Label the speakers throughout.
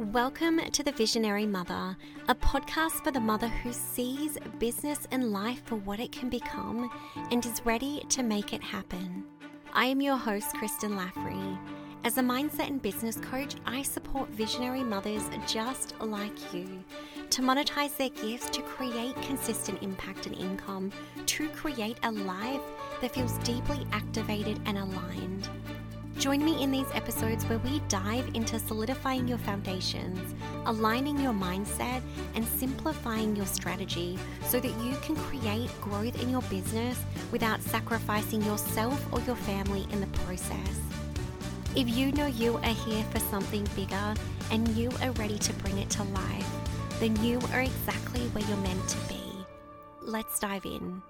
Speaker 1: Welcome to The Visionary Mother, a podcast for the mother who sees business and life for what it can become and is ready to make it happen. I am your host, Kristen Laffrey. As a mindset and business coach, I support visionary mothers just like you to monetize their gifts to create consistent impact and income, to create a life that feels deeply activated and aligned. Join me in these episodes where we dive into solidifying your foundations, aligning your mindset, and simplifying your strategy so that you can create growth in your business without sacrificing yourself or your family in the process. If you know you are here for something bigger and you are ready to bring it to life, then you are exactly where you're meant to be. Let's dive in.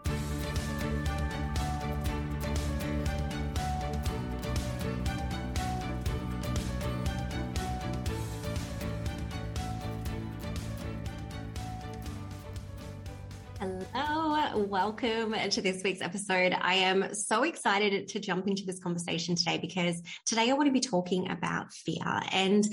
Speaker 1: Welcome to this week's episode. I am so excited to jump into this conversation today because today I want to be talking about fear. And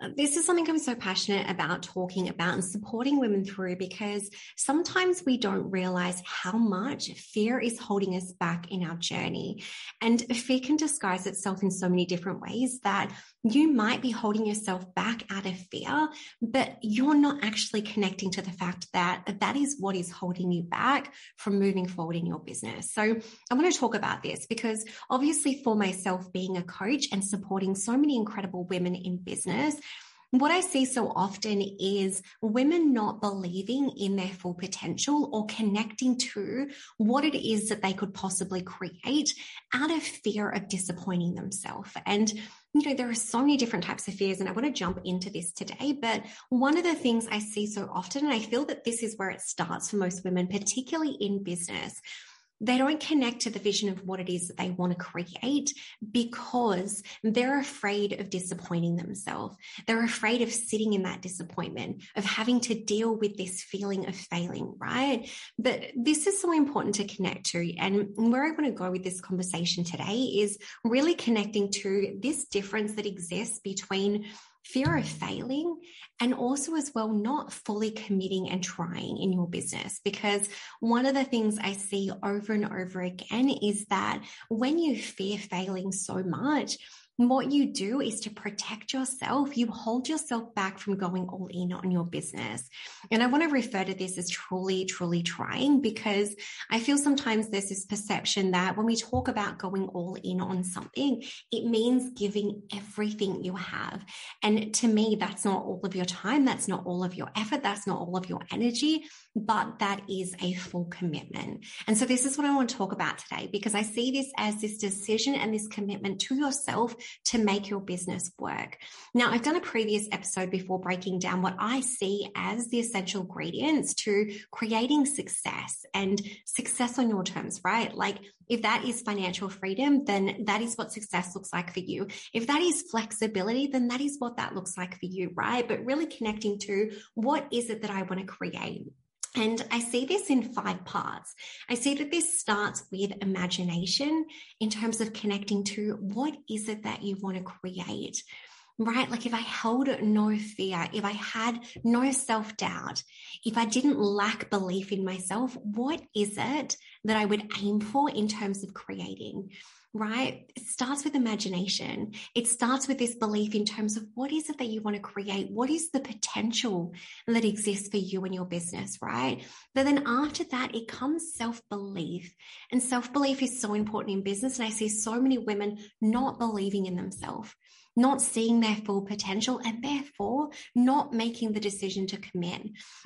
Speaker 1: uh, this is something I'm so passionate about talking about and supporting women through because sometimes we don't realize how much fear is holding us back in our journey. And fear can disguise itself in so many different ways that you might be holding yourself back out of fear, but you're not actually connecting to the fact that that is what is holding you back from moving forward in your business. So I want to talk about this because obviously for myself being a coach and supporting so many incredible women in business, what I see so often is women not believing in their full potential or connecting to what it is that they could possibly create out of fear of disappointing themselves. And you know, there are so many different types of fears, and I want to jump into this today. But one of the things I see so often, and I feel that this is where it starts for most women, particularly in business, they don't connect to the vision of what it is that they want to create because they're afraid of disappointing themselves. They're afraid of sitting in that disappointment, of having to deal with this feeling of failing, right? But this is so important to connect to. And where I want to go with this conversation today is really connecting to this difference that exists between fear of failing, and also as well, not fully committing and trying in your business. Because one of the things I see over and over again is that when you fear failing so much, what you do is to protect yourself. You hold yourself back from going all in on your business. And I want to refer to this as truly, truly trying because I feel sometimes there's this perception that when we talk about going all in on something, it means giving everything you have. And to me, that's not all of your time. That's not all of your effort. That's not all of your energy but that is a full commitment. And so this is what I want to talk about today because I see this as this decision and this commitment to yourself to make your business work. Now, I've done a previous episode before breaking down what I see as the essential ingredients to creating success and success on your terms, right? Like if that is financial freedom, then that is what success looks like for you. If that is flexibility, then that is what that looks like for you, right? But really connecting to what is it that I want to create? And I see this in five parts. I see that this starts with imagination in terms of connecting to what is it that you want to create, right? Like if I held no fear, if I had no self doubt, if I didn't lack belief in myself, what is it that I would aim for in terms of creating? Right? It starts with imagination. It starts with this belief in terms of what is it that you want to create? What is the potential that exists for you and your business, right? But then after that, it comes self belief. And self belief is so important in business. And I see so many women not believing in themselves not seeing their full potential and therefore not making the decision to commit.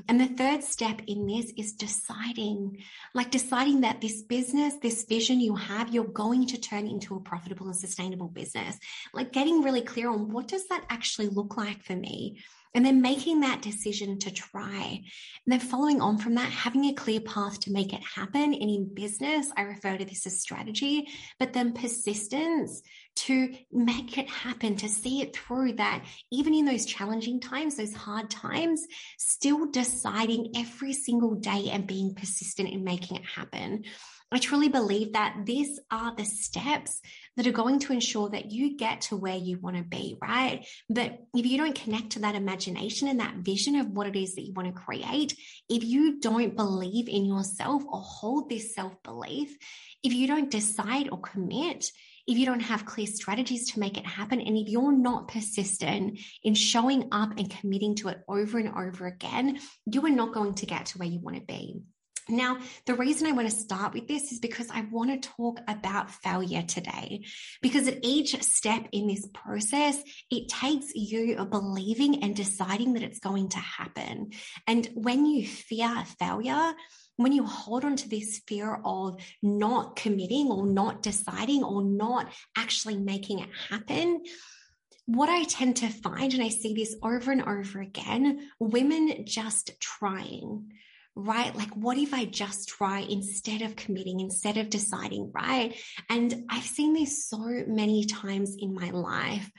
Speaker 1: And the third step in this is deciding, like deciding that this business, this vision you have, you're going to turn into a profitable and sustainable business. Like getting really clear on what does that actually look like for me? and then making that decision to try. And then following on from that, having a clear path to make it happen. And in business, I refer to this as strategy, but then persistence to make it happen, to see it through that even in those challenging times, those hard times, still deciding every single day and being persistent in making it happen. I truly believe that these are the steps that are going to ensure that you get to where you want to be, right? But if you don't connect to that imagination and that vision of what it is that you want to create, if you don't believe in yourself or hold this self belief, if you don't decide or commit, if you don't have clear strategies to make it happen, and if you're not persistent in showing up and committing to it over and over again, you are not going to get to where you want to be. Now, the reason I want to start with this is because I want to talk about failure today. Because at each step in this process, it takes you believing and deciding that it's going to happen. And when you fear failure, when you hold on to this fear of not committing or not deciding or not actually making it happen, what I tend to find, and I see this over and over again, women just trying, right? Like, what if I just try instead of committing, instead of deciding, right? And I've seen this so many times in my life,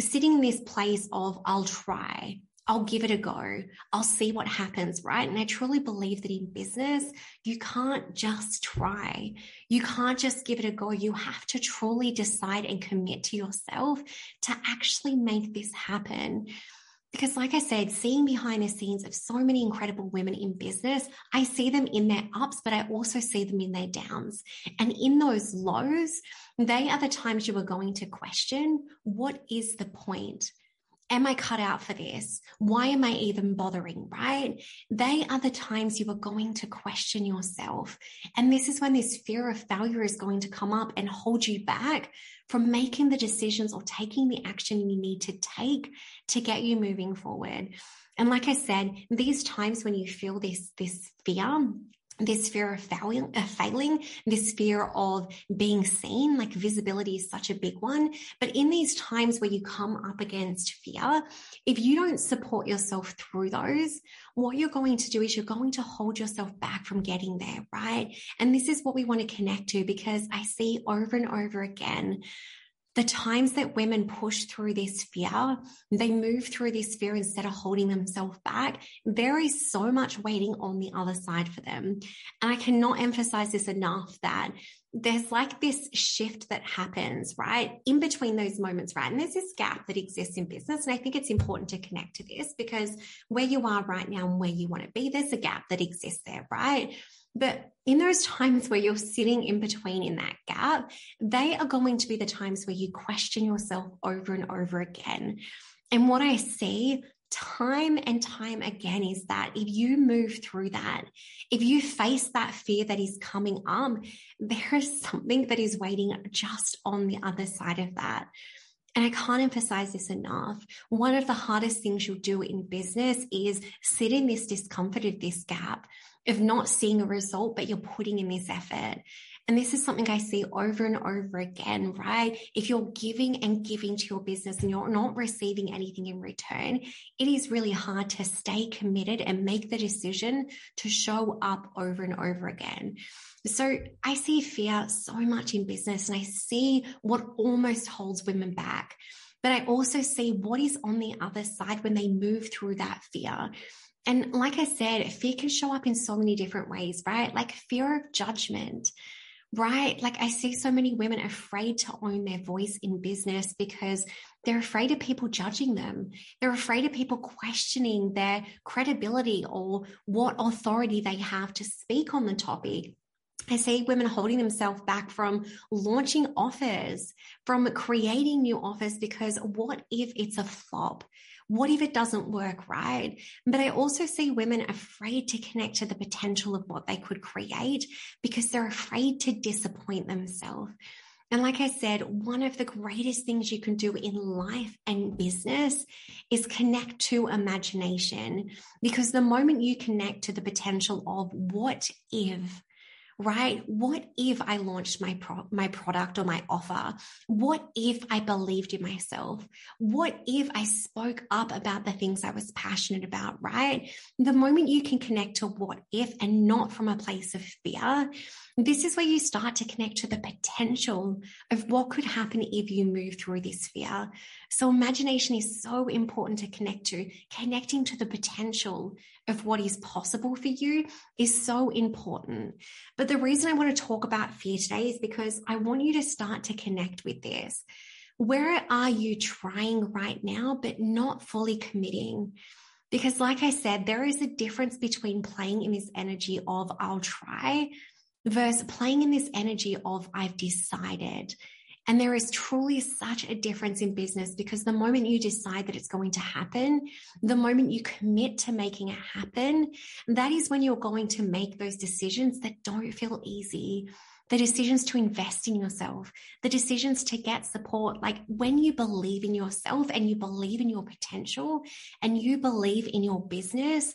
Speaker 1: sitting in this place of, I'll try, I'll give it a go. I'll see what happens, right? And I truly believe that in business, you can't just try. You can't just give it a go. You have to truly decide and commit to yourself to actually make this happen. Because, like I said, seeing behind the scenes of so many incredible women in business, I see them in their ups, but I also see them in their downs. And in those lows, they are the times you are going to question what is the point? Am I cut out for this? Why am I even bothering? Right? They are the times you are going to question yourself. And this is when this fear of failure is going to come up and hold you back from making the decisions or taking the action you need to take to get you moving forward. And like I said, these times when you feel this, this fear, this fear of failing, failing, this fear of being seen, like visibility is such a big one. But in these times where you come up against fear, if you don't support yourself through those, what you're going to do is you're going to hold yourself back from getting there, right? And this is what we want to connect to because I see over and over again the times that women push through this fear, they move through this fear instead of holding themselves back, there is so much waiting on the other side for them. And I cannot emphasize this enough that there's like this shift that happens, right? In between those moments, right? And there's this gap that exists in business. And I think it's important to connect to this because where you are right now and where you want to be, there's a gap that exists there, right? But in those times where you're sitting in between in that gap, they are going to be the times where you question yourself over and over again. And what I see time and time again is that if you move through that, if you face that fear that is coming up, there is something that is waiting just on the other side of that. And I can't emphasize this enough. One of the hardest things you'll do in business is sit in this discomfort of this gap of not seeing a result, but you're putting in this effort. And this is something I see over and over again, right? If you're giving and giving to your business and you're not receiving anything in return, it is really hard to stay committed and make the decision to show up over and over again. So I see fear so much in business and I see what almost holds women back. But I also see what is on the other side when they move through that fear. And like I said, fear can show up in so many different ways, right? Like fear of judgment, right? Like I see so many women afraid to own their voice in business because they're afraid of people judging them. They're afraid of people questioning their credibility or what authority they have to speak on the topic. I see women holding themselves back from launching offers, from creating new offers because what if it's a flop? What if it doesn't work right? But I also see women afraid to connect to the potential of what they could create because they're afraid to disappoint themselves. And like I said, one of the greatest things you can do in life and business is connect to imagination. Because the moment you connect to the potential of what if, right? What if I launched my pro- my product or my offer? What if I believed in myself? What if I spoke up about the things I was passionate about, right? The moment you can connect to what if and not from a place of fear, this is where you start to connect to the potential of what could happen if you move through this fear. So imagination is so important to connect to. Connecting to the potential of what is possible for you is so important. But the reason I want to talk about fear today is because I want you to start to connect with this. Where are you trying right now, but not fully committing? Because, like I said, there is a difference between playing in this energy of I'll try versus playing in this energy of I've decided. And there is truly such a difference in business because the moment you decide that it's going to happen, the moment you commit to making it happen, that is when you're going to make those decisions that don't feel easy. The decisions to invest in yourself, the decisions to get support. Like when you believe in yourself and you believe in your potential and you believe in your business,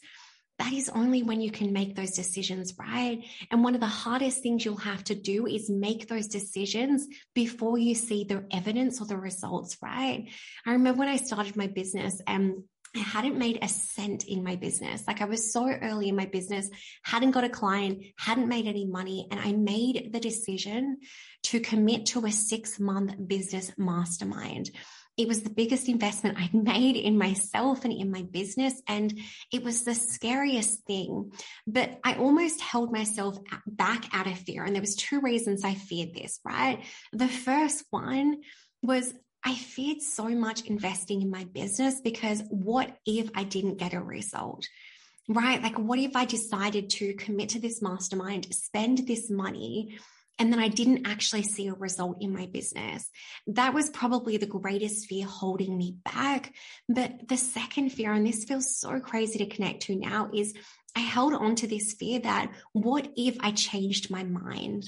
Speaker 1: that is only when you can make those decisions, right? And one of the hardest things you'll have to do is make those decisions before you see the evidence or the results, right? I remember when I started my business and I hadn't made a cent in my business. Like I was so early in my business, hadn't got a client, hadn't made any money. And I made the decision to commit to a six month business mastermind. It was the biggest investment I'd made in myself and in my business. And it was the scariest thing. But I almost held myself back out of fear. And there was two reasons I feared this, right? The first one was I feared so much investing in my business because what if I didn't get a result? Right? Like, what if I decided to commit to this mastermind, spend this money, and then I didn't actually see a result in my business. That was probably the greatest fear holding me back. But the second fear, and this feels so crazy to connect to now, is I held on to this fear that what if I changed my mind?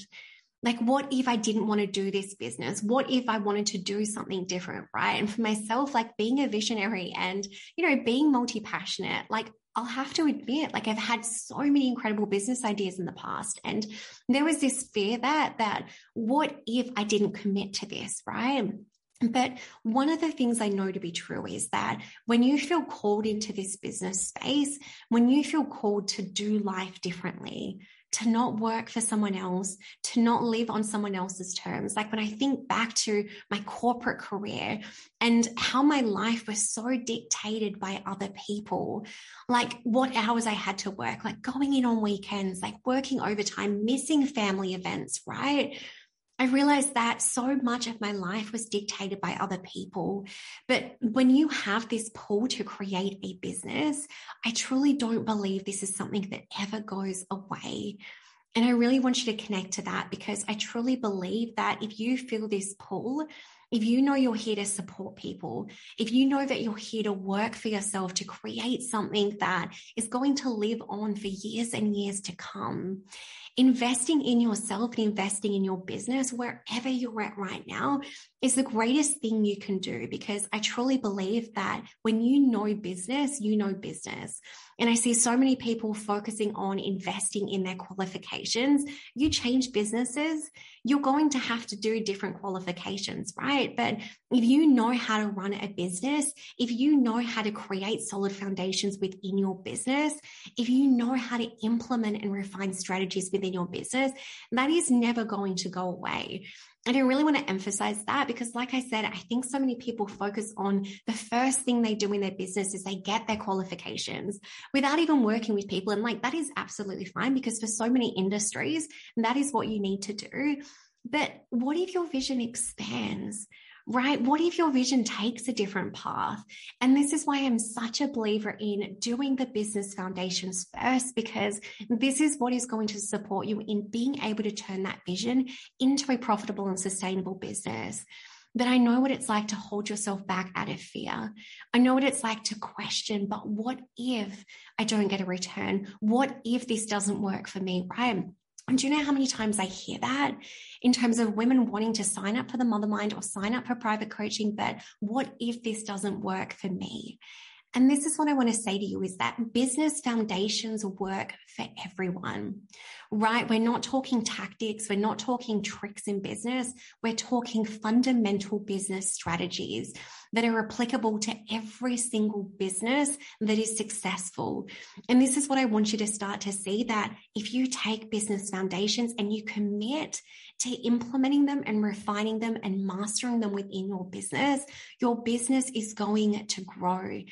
Speaker 1: Like, what if I didn't want to do this business? What if I wanted to do something different? Right. And for myself, like being a visionary and, you know, being multi passionate, like I'll have to admit, like I've had so many incredible business ideas in the past. And there was this fear that, that what if I didn't commit to this, right? But one of the things I know to be true is that when you feel called into this business space, when you feel called to do life differently, to not work for someone else, to not live on someone else's terms. Like when I think back to my corporate career and how my life was so dictated by other people, like what hours I had to work, like going in on weekends, like working overtime, missing family events, right? I realized that so much of my life was dictated by other people. But when you have this pull to create a business, I truly don't believe this is something that ever goes away. And I really want you to connect to that because I truly believe that if you feel this pull, if you know you're here to support people, if you know that you're here to work for yourself, to create something that is going to live on for years and years to come, investing in yourself and investing in your business, wherever you're at right now, is the greatest thing you can do because I truly believe that when you know business, you know business. And I see so many people focusing on investing in their qualifications. You change businesses, you're going to have to do different qualifications, right? But if you know how to run a business, if you know how to create solid foundations within your business, if you know how to implement and refine strategies within your business, that is never going to go away. And I really want to emphasize that because, like I said, I think so many people focus on the first thing they do in their business is they get their qualifications without even working with people. And like that is absolutely fine because for so many industries, that is what you need to do. But what if your vision expands? Right? What if your vision takes a different path? And this is why I'm such a believer in doing the business foundations first, because this is what is going to support you in being able to turn that vision into a profitable and sustainable business. But I know what it's like to hold yourself back out of fear. I know what it's like to question, but what if I don't get a return? What if this doesn't work for me, right? And do you know how many times I hear that in terms of women wanting to sign up for the mother mind or sign up for private coaching? But what if this doesn't work for me? And this is what I want to say to you is that business foundations work for everyone, right? We're not talking tactics. We're not talking tricks in business. We're talking fundamental business strategies that are applicable to every single business that is successful. And this is what I want you to start to see that if you take business foundations and you commit to implementing them and refining them and mastering them within your business, your business is going to grow.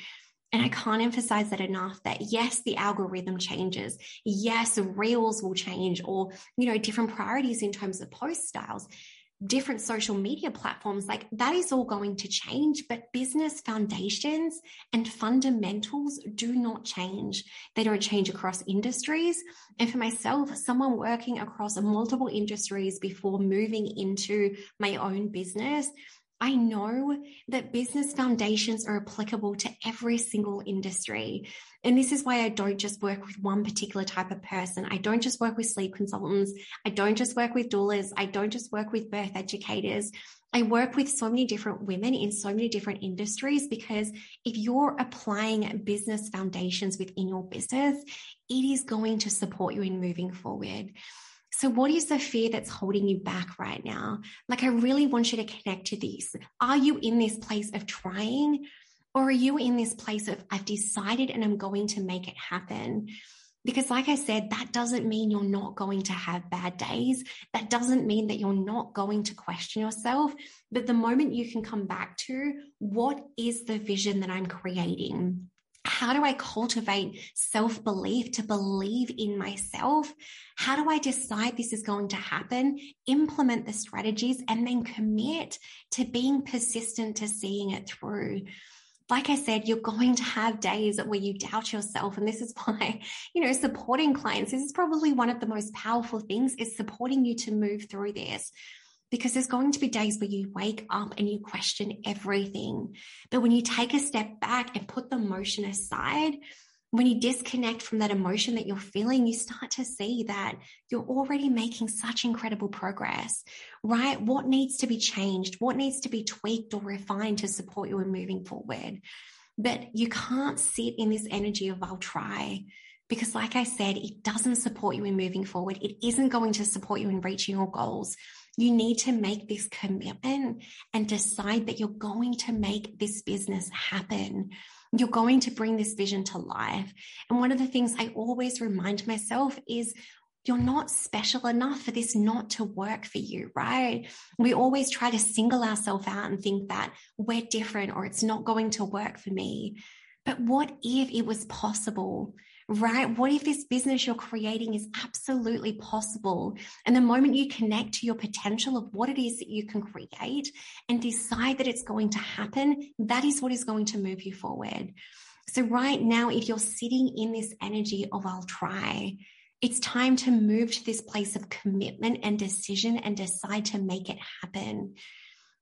Speaker 1: And I can't emphasize that enough that yes, the algorithm changes. Yes, reels will change or, you know, different priorities in terms of post styles different social media platforms, like that is all going to change, but business foundations and fundamentals do not change. They don't change across industries. And for myself, someone working across multiple industries before moving into my own business, I know that business foundations are applicable to every single industry. And this is why I don't just work with one particular type of person. I don't just work with sleep consultants. I don't just work with doulas. I don't just work with birth educators. I work with so many different women in so many different industries because if you're applying business foundations within your business, it is going to support you in moving forward. So, what is the fear that's holding you back right now? Like, I really want you to connect to this. Are you in this place of trying, or are you in this place of, I've decided and I'm going to make it happen? Because, like I said, that doesn't mean you're not going to have bad days. That doesn't mean that you're not going to question yourself. But the moment you can come back to what is the vision that I'm creating? How do I cultivate self belief to believe in myself? How do I decide this is going to happen, implement the strategies, and then commit to being persistent to seeing it through? like I said, you're going to have days where you doubt yourself. And this is why, you know, supporting clients, this is probably one of the most powerful things is supporting you to move through this because there's going to be days where you wake up and you question everything. But when you take a step back and put the emotion aside, when you disconnect from that emotion that you're feeling, you start to see that you're already making such incredible progress, right? What needs to be changed? What needs to be tweaked or refined to support you in moving forward? But you can't sit in this energy of, I'll try. Because, like I said, it doesn't support you in moving forward. It isn't going to support you in reaching your goals. You need to make this commitment and decide that you're going to make this business happen. You're going to bring this vision to life. And one of the things I always remind myself is you're not special enough for this not to work for you, right? We always try to single ourselves out and think that we're different or it's not going to work for me. But what if it was possible right? What if this business you're creating is absolutely possible? And the moment you connect to your potential of what it is that you can create and decide that it's going to happen, that is what is going to move you forward. So, right now, if you're sitting in this energy of I'll try, it's time to move to this place of commitment and decision and decide to make it happen.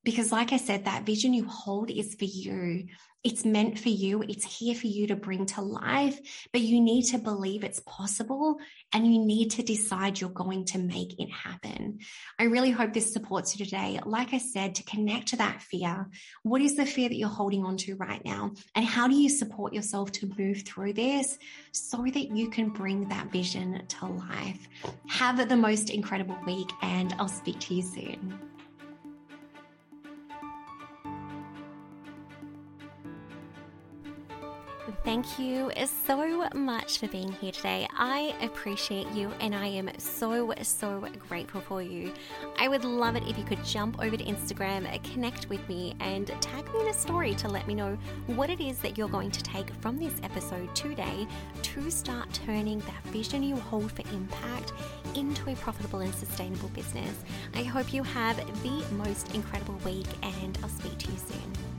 Speaker 1: Because, like I said, that vision you hold is for you. It's meant for you. It's here for you to bring to life, but you need to believe it's possible and you need to decide you're going to make it happen. I really hope this supports you today. Like I said, to connect to that fear. What is the fear that you're holding on to right now? And how do you support yourself to move through this so that you can bring that vision to life? Have the most incredible week and I'll speak to you soon. Thank you so much for being here today. I appreciate you and I am so, so grateful for you. I would love it if you could jump over to Instagram, connect with me, and tag me in a story to let me know what it is that you're going to take from this episode today to start turning that vision you hold for impact into a profitable and sustainable business. I hope you have the most incredible week and I'll speak to you soon.